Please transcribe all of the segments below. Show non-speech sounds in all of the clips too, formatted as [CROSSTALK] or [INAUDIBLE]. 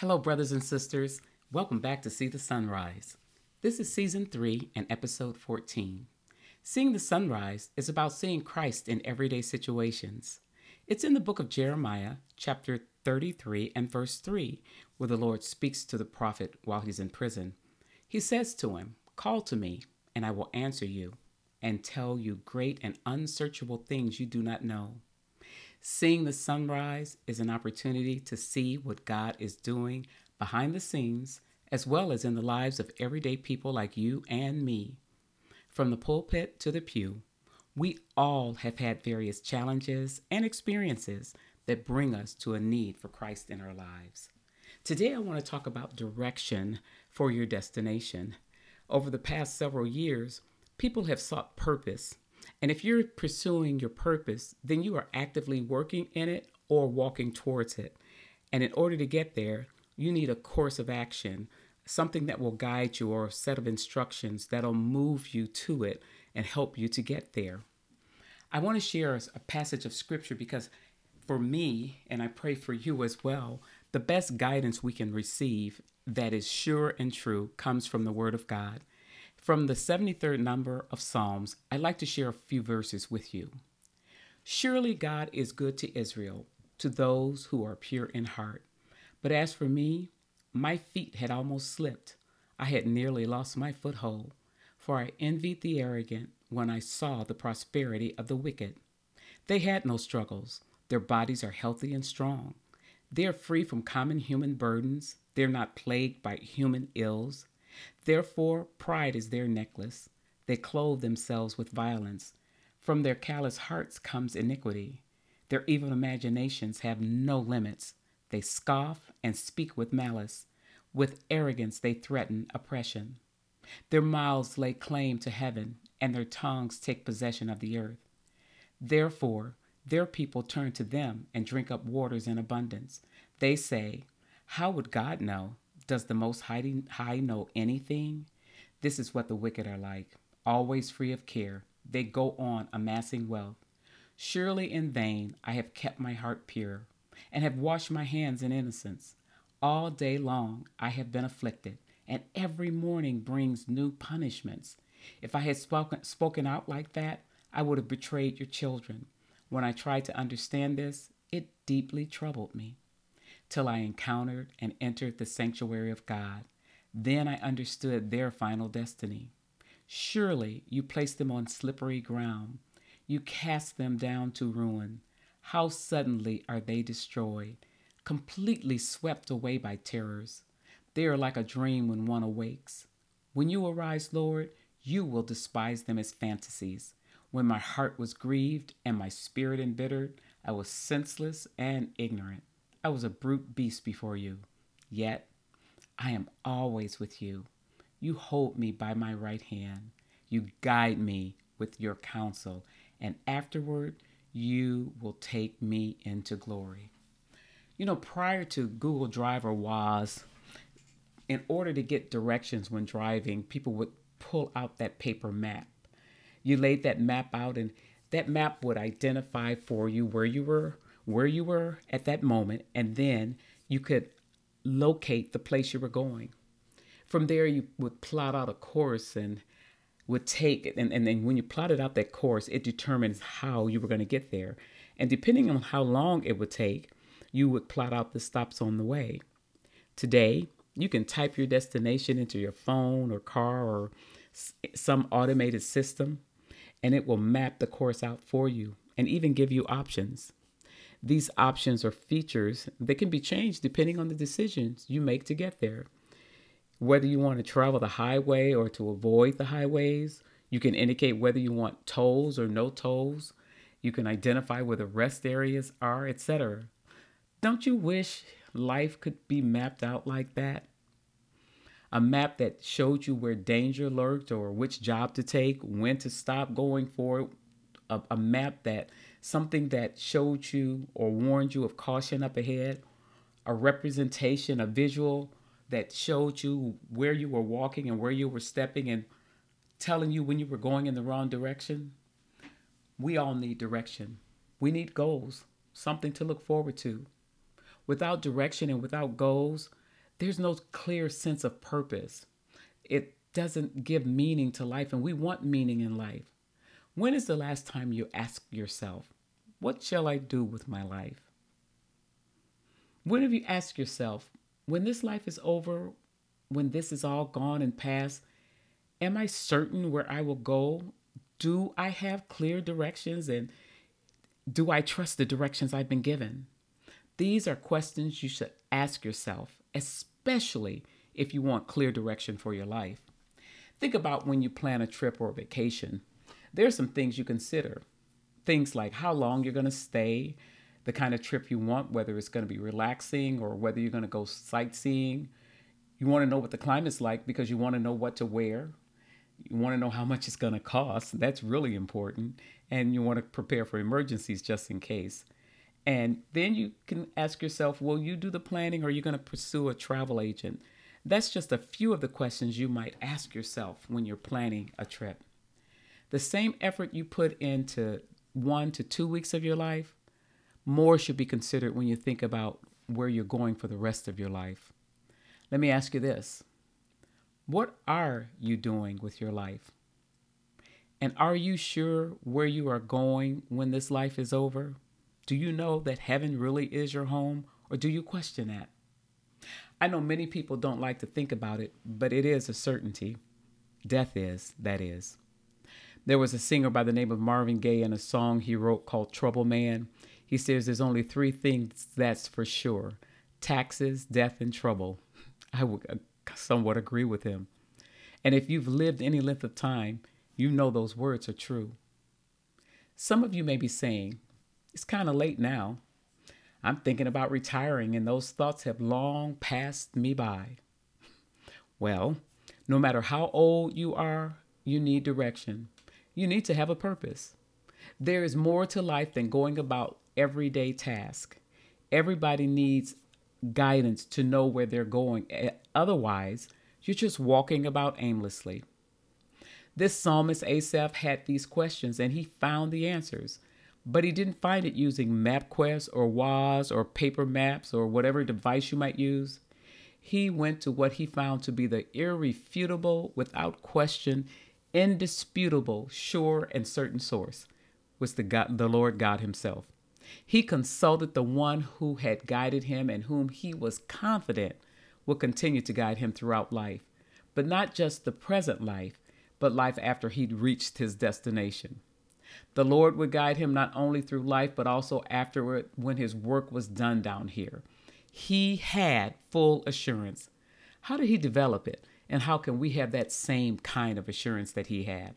Hello, brothers and sisters. Welcome back to See the Sunrise. This is season 3 and episode 14. Seeing the sunrise is about seeing Christ in everyday situations. It's in the book of Jeremiah, chapter 33 and verse 3, where the Lord speaks to the prophet while he's in prison. He says to him, Call to me, and I will answer you, and tell you great and unsearchable things you do not know. Seeing the sunrise is an opportunity to see what God is doing behind the scenes, as well as in the lives of everyday people like you and me. From the pulpit to the pew, we all have had various challenges and experiences that bring us to a need for Christ in our lives. Today, I want to talk about direction for your destination. Over the past several years, people have sought purpose and if you're pursuing your purpose, then you are actively working in it or walking towards it. And in order to get there, you need a course of action, something that will guide you or a set of instructions that'll move you to it and help you to get there. I want to share a passage of scripture because for me, and I pray for you as well, the best guidance we can receive that is sure and true comes from the Word of God. From the 73rd number of Psalms, I'd like to share a few verses with you. Surely God is good to Israel, to those who are pure in heart. But as for me, my feet had almost slipped. I had nearly lost my foothold, for I envied the arrogant when I saw the prosperity of the wicked. They had no struggles, their bodies are healthy and strong. They are free from common human burdens, they're not plagued by human ills. Therefore, pride is their necklace. They clothe themselves with violence. From their callous hearts comes iniquity. Their evil imaginations have no limits. They scoff and speak with malice. With arrogance, they threaten oppression. Their mouths lay claim to heaven, and their tongues take possession of the earth. Therefore, their people turn to them and drink up waters in abundance. They say, How would God know? Does the Most High know anything? This is what the wicked are like, always free of care. They go on amassing wealth. Surely in vain I have kept my heart pure, and have washed my hands in innocence. All day long I have been afflicted, and every morning brings new punishments. If I had spoken, spoken out like that, I would have betrayed your children. When I tried to understand this, it deeply troubled me till I encountered and entered the sanctuary of God. Then I understood their final destiny. Surely you placed them on slippery ground. You cast them down to ruin. How suddenly are they destroyed, completely swept away by terrors. They are like a dream when one awakes. When you arise, Lord, you will despise them as fantasies. When my heart was grieved and my spirit embittered, I was senseless and ignorant. I was a brute beast before you. Yet I am always with you. You hold me by my right hand. You guide me with your counsel, and afterward you will take me into glory. You know, prior to Google Drive or Waze, in order to get directions when driving, people would pull out that paper map. You laid that map out, and that map would identify for you where you were where you were at that moment, and then you could locate the place you were going. From there, you would plot out a course and would take it. and, and then when you plotted out that course, it determines how you were going to get there. And depending on how long it would take, you would plot out the stops on the way. Today, you can type your destination into your phone or car or some automated system, and it will map the course out for you and even give you options. These options or features they can be changed depending on the decisions you make to get there. Whether you want to travel the highway or to avoid the highways, you can indicate whether you want tolls or no tolls. You can identify where the rest areas are, etc. Don't you wish life could be mapped out like that? A map that showed you where danger lurked or which job to take, when to stop going for it. A, a map that something that showed you or warned you of caution up ahead, a representation, a visual that showed you where you were walking and where you were stepping and telling you when you were going in the wrong direction. We all need direction. We need goals, something to look forward to. Without direction and without goals, there's no clear sense of purpose. It doesn't give meaning to life, and we want meaning in life. When is the last time you asked yourself, What shall I do with my life? When have you asked yourself, When this life is over, when this is all gone and past, am I certain where I will go? Do I have clear directions and do I trust the directions I've been given? These are questions you should ask yourself, especially if you want clear direction for your life. Think about when you plan a trip or a vacation. There are some things you consider. Things like how long you're going to stay, the kind of trip you want, whether it's going to be relaxing or whether you're going to go sightseeing. You want to know what the climate's like because you want to know what to wear. You want to know how much it's going to cost. That's really important. And you want to prepare for emergencies just in case. And then you can ask yourself, will you do the planning or are you going to pursue a travel agent? That's just a few of the questions you might ask yourself when you're planning a trip. The same effort you put into one to two weeks of your life, more should be considered when you think about where you're going for the rest of your life. Let me ask you this What are you doing with your life? And are you sure where you are going when this life is over? Do you know that heaven really is your home, or do you question that? I know many people don't like to think about it, but it is a certainty. Death is, that is. There was a singer by the name of Marvin Gaye and a song he wrote called Trouble Man. He says there's only three things that's for sure taxes, death, and trouble. [LAUGHS] I would uh, somewhat agree with him. And if you've lived any length of time, you know those words are true. Some of you may be saying, it's kind of late now. I'm thinking about retiring, and those thoughts have long passed me by. [LAUGHS] Well, no matter how old you are, you need direction. You need to have a purpose. There is more to life than going about everyday tasks. Everybody needs guidance to know where they're going. Otherwise, you're just walking about aimlessly. This psalmist Asaph had these questions and he found the answers but he didn't find it using MapQuest or Waze or paper maps or whatever device you might use. He went to what he found to be the irrefutable, without question, indisputable, sure, and certain source, was the, God, the Lord God Himself. He consulted the one who had guided him and whom he was confident would continue to guide him throughout life, but not just the present life, but life after he'd reached his destination. The Lord would guide him not only through life, but also afterward when his work was done down here. He had full assurance. How did he develop it? And how can we have that same kind of assurance that he had?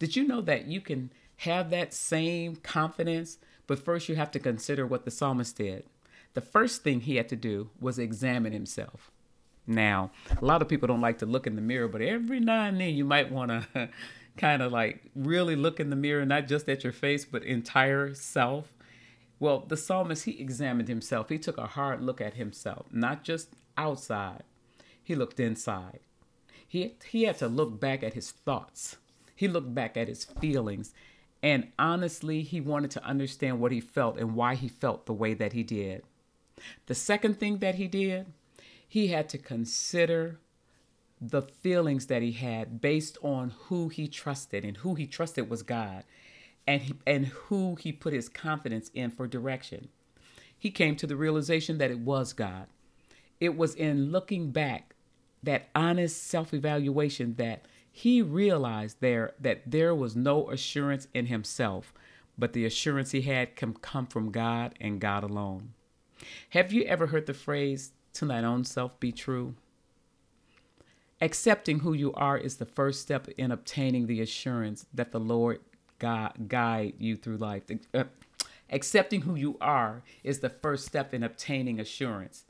Did you know that you can have that same confidence, but first you have to consider what the psalmist did? The first thing he had to do was examine himself. Now, a lot of people don't like to look in the mirror, but every now and then you might want to [LAUGHS] kind of like really look in the mirror, not just at your face, but entire self. Well, the psalmist, he examined himself. He took a hard look at himself, not just outside, he looked inside. He, he had to look back at his thoughts, he looked back at his feelings. And honestly, he wanted to understand what he felt and why he felt the way that he did. The second thing that he did, he had to consider the feelings that he had based on who he trusted and who he trusted was God and he, and who he put his confidence in for direction. He came to the realization that it was God. It was in looking back, that honest self-evaluation that he realized there that there was no assurance in himself, but the assurance he had can come from God and God alone. Have you ever heard the phrase, to thine own self be true? Accepting who you are is the first step in obtaining the assurance that the Lord God guide you through life. Uh, accepting who you are is the first step in obtaining assurance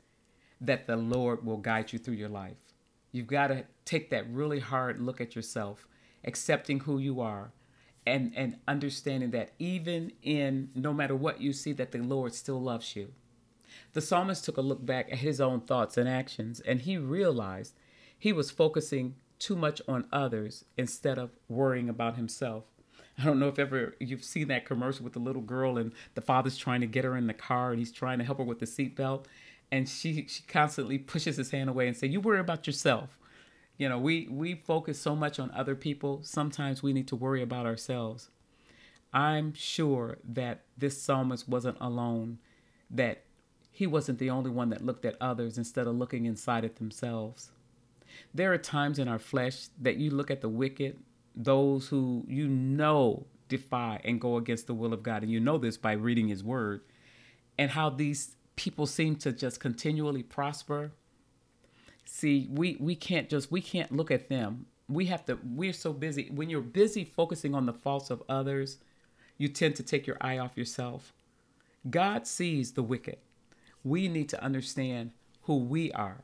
that the Lord will guide you through your life. You've got to take that really hard look at yourself, accepting who you are, and and understanding that even in no matter what you see that the Lord still loves you. The psalmist took a look back at his own thoughts and actions and he realized he was focusing too much on others instead of worrying about himself. I don't know if ever you've seen that commercial with the little girl and the father's trying to get her in the car and he's trying to help her with the seatbelt. And she she constantly pushes his hand away and say, "You worry about yourself." You know, we we focus so much on other people. Sometimes we need to worry about ourselves. I'm sure that this psalmist wasn't alone. That he wasn't the only one that looked at others instead of looking inside at themselves. There are times in our flesh that you look at the wicked, those who you know defy and go against the will of God, and you know this by reading His Word, and how these people seem to just continually prosper. See, we we can't just we can't look at them. We have to. We're so busy. When you're busy focusing on the faults of others, you tend to take your eye off yourself. God sees the wicked. We need to understand who we are.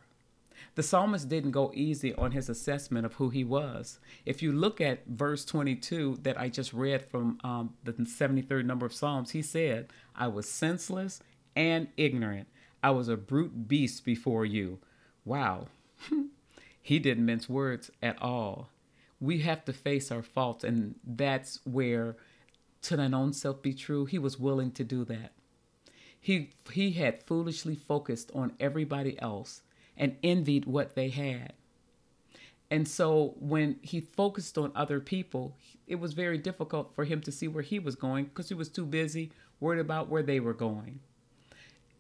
The psalmist didn't go easy on his assessment of who he was. If you look at verse 22 that I just read from um, the 73rd number of Psalms, he said, I was senseless and ignorant. I was a brute beast before you. Wow. [LAUGHS] he didn't mince words at all. We have to face our faults, and that's where, to thine own self be true, he was willing to do that. He, he had foolishly focused on everybody else and envied what they had. And so when he focused on other people, it was very difficult for him to see where he was going because he was too busy worried about where they were going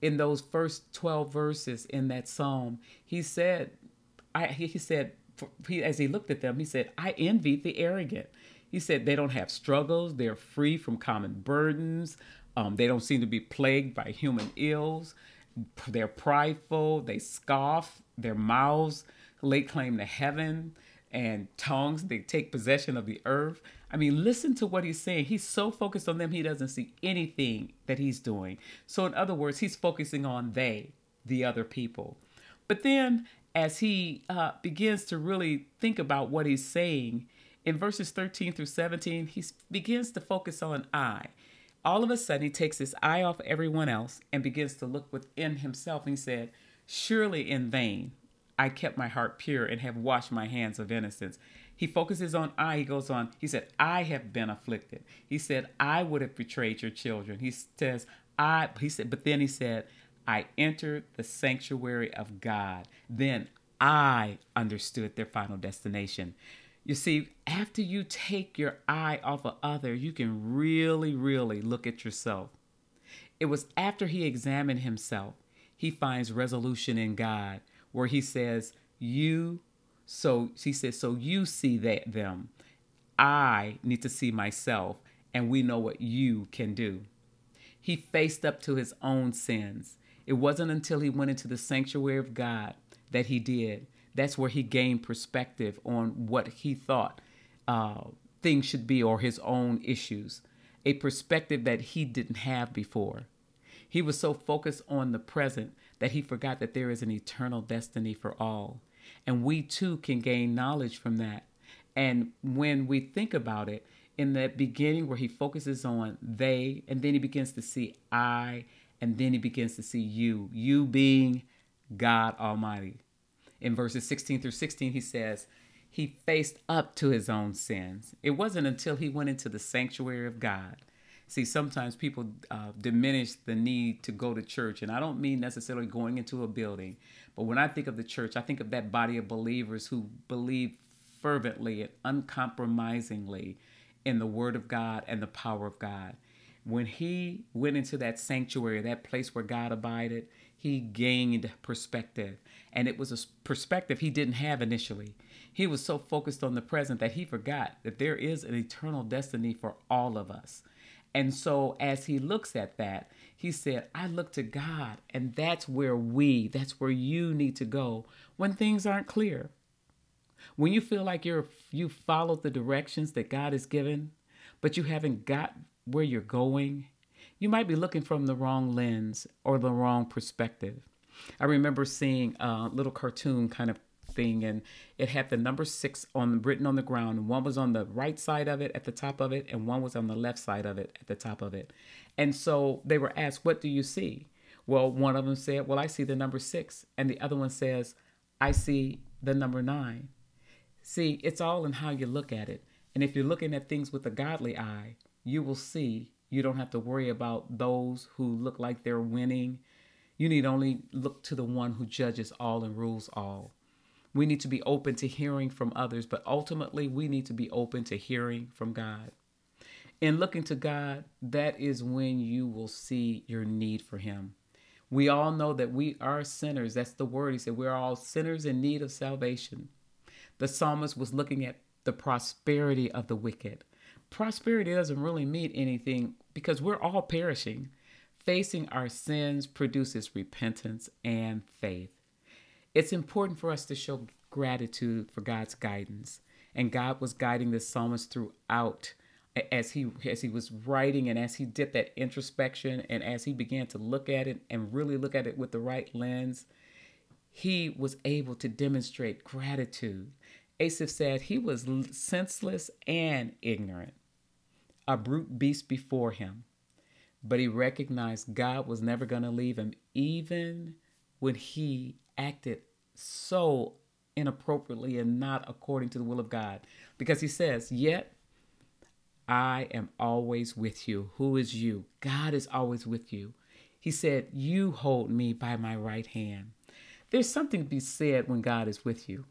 in those first 12 verses in that psalm, he said, I, he said, he, as he looked at them, he said, I envy the arrogant. He said, they don't have struggles, they're free from common burdens, um, they don't seem to be plagued by human ills, they're prideful, they scoff, their mouths lay claim to heaven, and tongues, they take possession of the earth. I mean, listen to what he's saying. He's so focused on them, he doesn't see anything that he's doing. So, in other words, he's focusing on they, the other people. But then, as he uh, begins to really think about what he's saying, in verses 13 through 17, he begins to focus on I. All of a sudden, he takes his eye off everyone else and begins to look within himself. And he said, Surely in vain I kept my heart pure and have washed my hands of innocence. He focuses on I. He goes on, he said, I have been afflicted. He said, I would have betrayed your children. He says, I, he said, but then he said, I entered the sanctuary of God. Then I understood their final destination. You see, after you take your eye off of other, you can really, really look at yourself. It was after he examined himself, he finds resolution in God where he says, You, so he says, so you see that them. I need to see myself, and we know what you can do. He faced up to his own sins. It wasn't until he went into the sanctuary of God that he did. That's where he gained perspective on what he thought uh, things should be or his own issues, a perspective that he didn't have before. He was so focused on the present that he forgot that there is an eternal destiny for all. And we too can gain knowledge from that. And when we think about it, in the beginning where he focuses on they, and then he begins to see I, and then he begins to see you, you being God Almighty. In verses 16 through 16, he says, he faced up to his own sins. It wasn't until he went into the sanctuary of God see sometimes people uh, diminish the need to go to church and i don't mean necessarily going into a building but when i think of the church i think of that body of believers who believe fervently and uncompromisingly in the word of god and the power of god. When he went into that sanctuary that place where god abided he gained perspective. And it was a perspective he didn't have initially. He was so focused on the present that he forgot that there is an eternal destiny for all of us and so as he looks at that, he said, I look to God, and that's where we, that's where you need to go when things aren't clear. When you feel like you're you followed the directions that God has given, but you haven't got where you're going, you might be looking from the wrong lens or the wrong perspective. I remember seeing a little cartoon kind of thing and it had the number six on written on the ground. One was on the right side of it at the top of it and one was on the left side of it at the top of it. And so they were asked what do you see? Well one of them said well i see the number six and the other one says i see the number nine. See it's all in how you look at it and if you're looking at things with a godly eye you will see you don't have to worry about those who look like they're winning. You need only look to the one who judges all and rules all. We need to be open to hearing from others, but ultimately, we need to be open to hearing from God. In looking to God, that is when you will see your need for Him. We all know that we are sinners. That's the word. He said, We're all sinners in need of salvation. The psalmist was looking at the prosperity of the wicked. Prosperity doesn't really mean anything because we're all perishing. Facing our sins produces repentance and faith. It's important for us to show gratitude for God's guidance. And God was guiding the psalmist throughout as he as he was writing and as he did that introspection and as he began to look at it and really look at it with the right lens, he was able to demonstrate gratitude. Asaph said he was senseless and ignorant, a brute beast before him. But he recognized God was never going to leave him, even when he acted so inappropriately and not according to the will of God. Because he says, Yet I am always with you. Who is you? God is always with you. He said, You hold me by my right hand. There's something to be said when God is with you.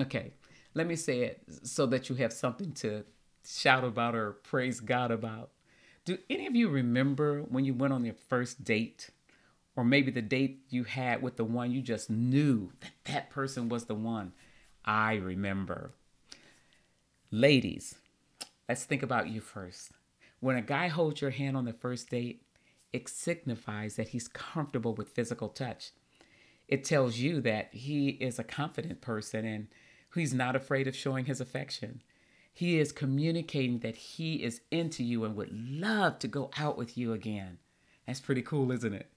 Okay, let me say it so that you have something to shout about or praise God about. Do any of you remember when you went on your first date? Or maybe the date you had with the one you just knew that that person was the one. I remember. Ladies, let's think about you first. When a guy holds your hand on the first date, it signifies that he's comfortable with physical touch. It tells you that he is a confident person and he's not afraid of showing his affection. He is communicating that he is into you and would love to go out with you again. That's pretty cool, isn't it?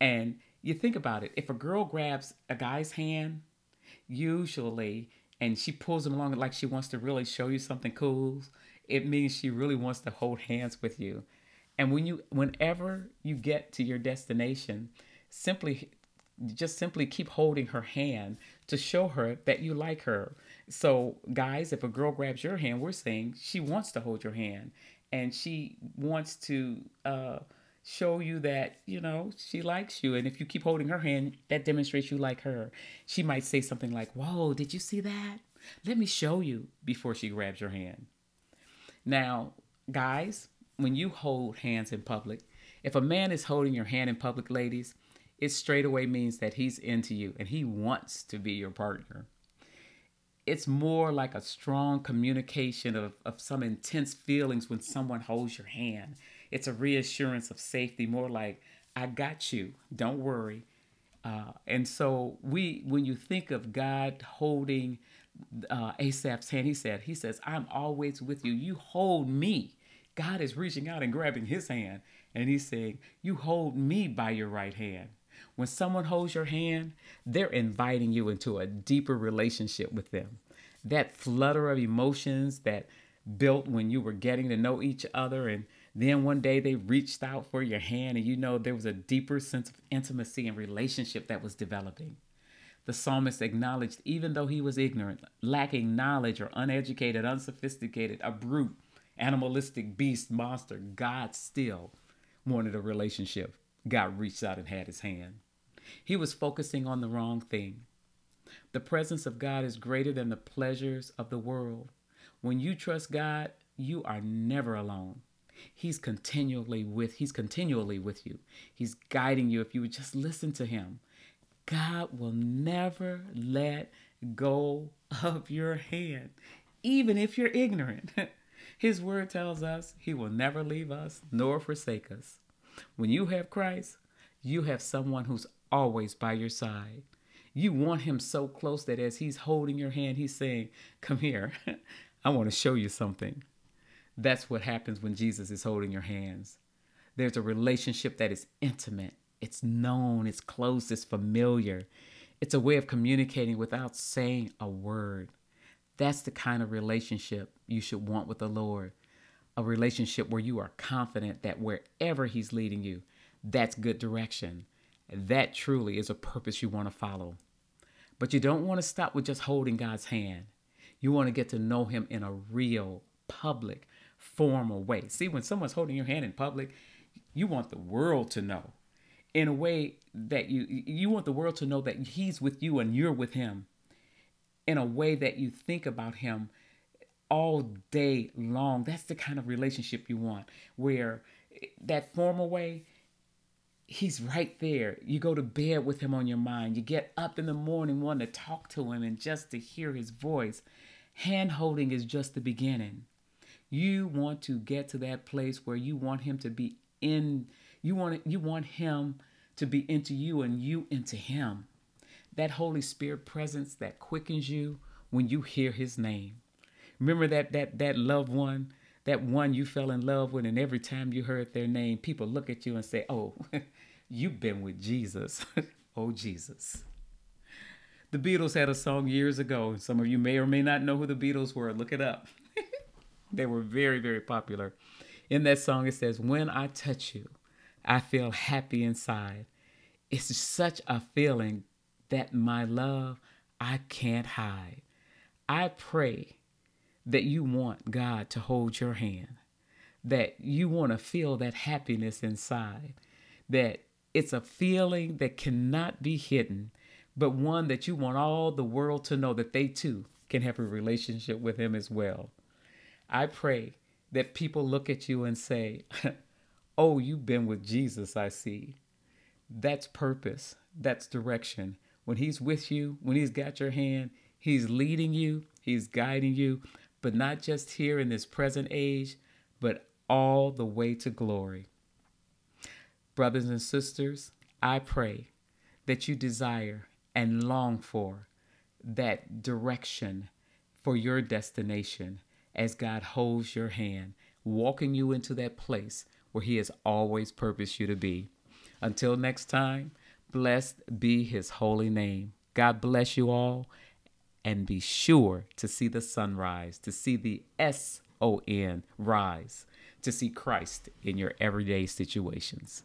And you think about it if a girl grabs a guy's hand, usually, and she pulls him along like she wants to really show you something cool, it means she really wants to hold hands with you. And when you whenever you get to your destination, simply just simply keep holding her hand to show her that you like her. So, guys, if a girl grabs your hand, we're saying she wants to hold your hand and she wants to uh, show you that, you know, she likes you. And if you keep holding her hand, that demonstrates you like her. She might say something like, Whoa, did you see that? Let me show you before she grabs your hand. Now, guys, when you hold hands in public, if a man is holding your hand in public, ladies, it straight away means that he's into you and he wants to be your partner. It's more like a strong communication of, of some intense feelings when someone holds your hand. It's a reassurance of safety, more like, I got you, don't worry. Uh, and so we, when you think of God holding uh, Asaph's hand, he said, he says, I'm always with you. You hold me. God is reaching out and grabbing his hand. And he's saying, You hold me by your right hand. When someone holds your hand, they're inviting you into a deeper relationship with them. That flutter of emotions that built when you were getting to know each other and then one day they reached out for your hand and you know there was a deeper sense of intimacy and relationship that was developing. The psalmist acknowledged even though he was ignorant, lacking knowledge or uneducated, unsophisticated, a brute, animalistic beast, monster, God still wanted a relationship. God reached out and had his hand. He was focusing on the wrong thing. The presence of God is greater than the pleasures of the world. When you trust God, you are never alone. He's continually with he's continually with you. He's guiding you if you would just listen to him. God will never let go of your hand, even if you're ignorant. [LAUGHS] His word tells us he will never leave us nor forsake us. When you have Christ, you have someone who's always by your side. You want him so close that as he's holding your hand, he's saying, Come here, [LAUGHS] I want to show you something. That's what happens when Jesus is holding your hands. There's a relationship that is intimate, it's known, it's close, it's familiar. It's a way of communicating without saying a word. That's the kind of relationship you should want with the Lord. A relationship where you are confident that wherever He's leading you, that's good direction. That truly is a purpose you want to follow. But you don't want to stop with just holding God's hand. You want to get to know Him in a real, public, formal way. See, when someone's holding your hand in public, you want the world to know. in a way that you you want the world to know that he's with you and you're with him in a way that you think about him all day long. That's the kind of relationship you want where that formal way he's right there. You go to bed with him on your mind. You get up in the morning wanting to talk to him and just to hear his voice. Hand holding is just the beginning. You want to get to that place where you want him to be in you want you want him to be into you and you into him. That Holy Spirit presence that quickens you when you hear his name. Remember that that that loved one, that one you fell in love with and every time you heard their name, people look at you and say, "Oh, [LAUGHS] you've been with Jesus." [LAUGHS] oh, Jesus. The Beatles had a song years ago. Some of you may or may not know who the Beatles were. Look it up. They were very, very popular. In that song, it says, When I touch you, I feel happy inside. It's such a feeling that my love I can't hide. I pray that you want God to hold your hand, that you want to feel that happiness inside, that it's a feeling that cannot be hidden, but one that you want all the world to know that they too can have a relationship with Him as well. I pray that people look at you and say, [LAUGHS] Oh, you've been with Jesus, I see. That's purpose, that's direction. When He's with you, when He's got your hand, He's leading you, He's guiding you, but not just here in this present age, but all the way to glory. Brothers and sisters, I pray that you desire and long for that direction for your destination as God holds your hand, walking you into that place where He has always purposed you to be. Until next time, blessed be His holy name. God bless you all, and be sure to see the sunrise, to see the S O N rise, to see Christ in your everyday situations.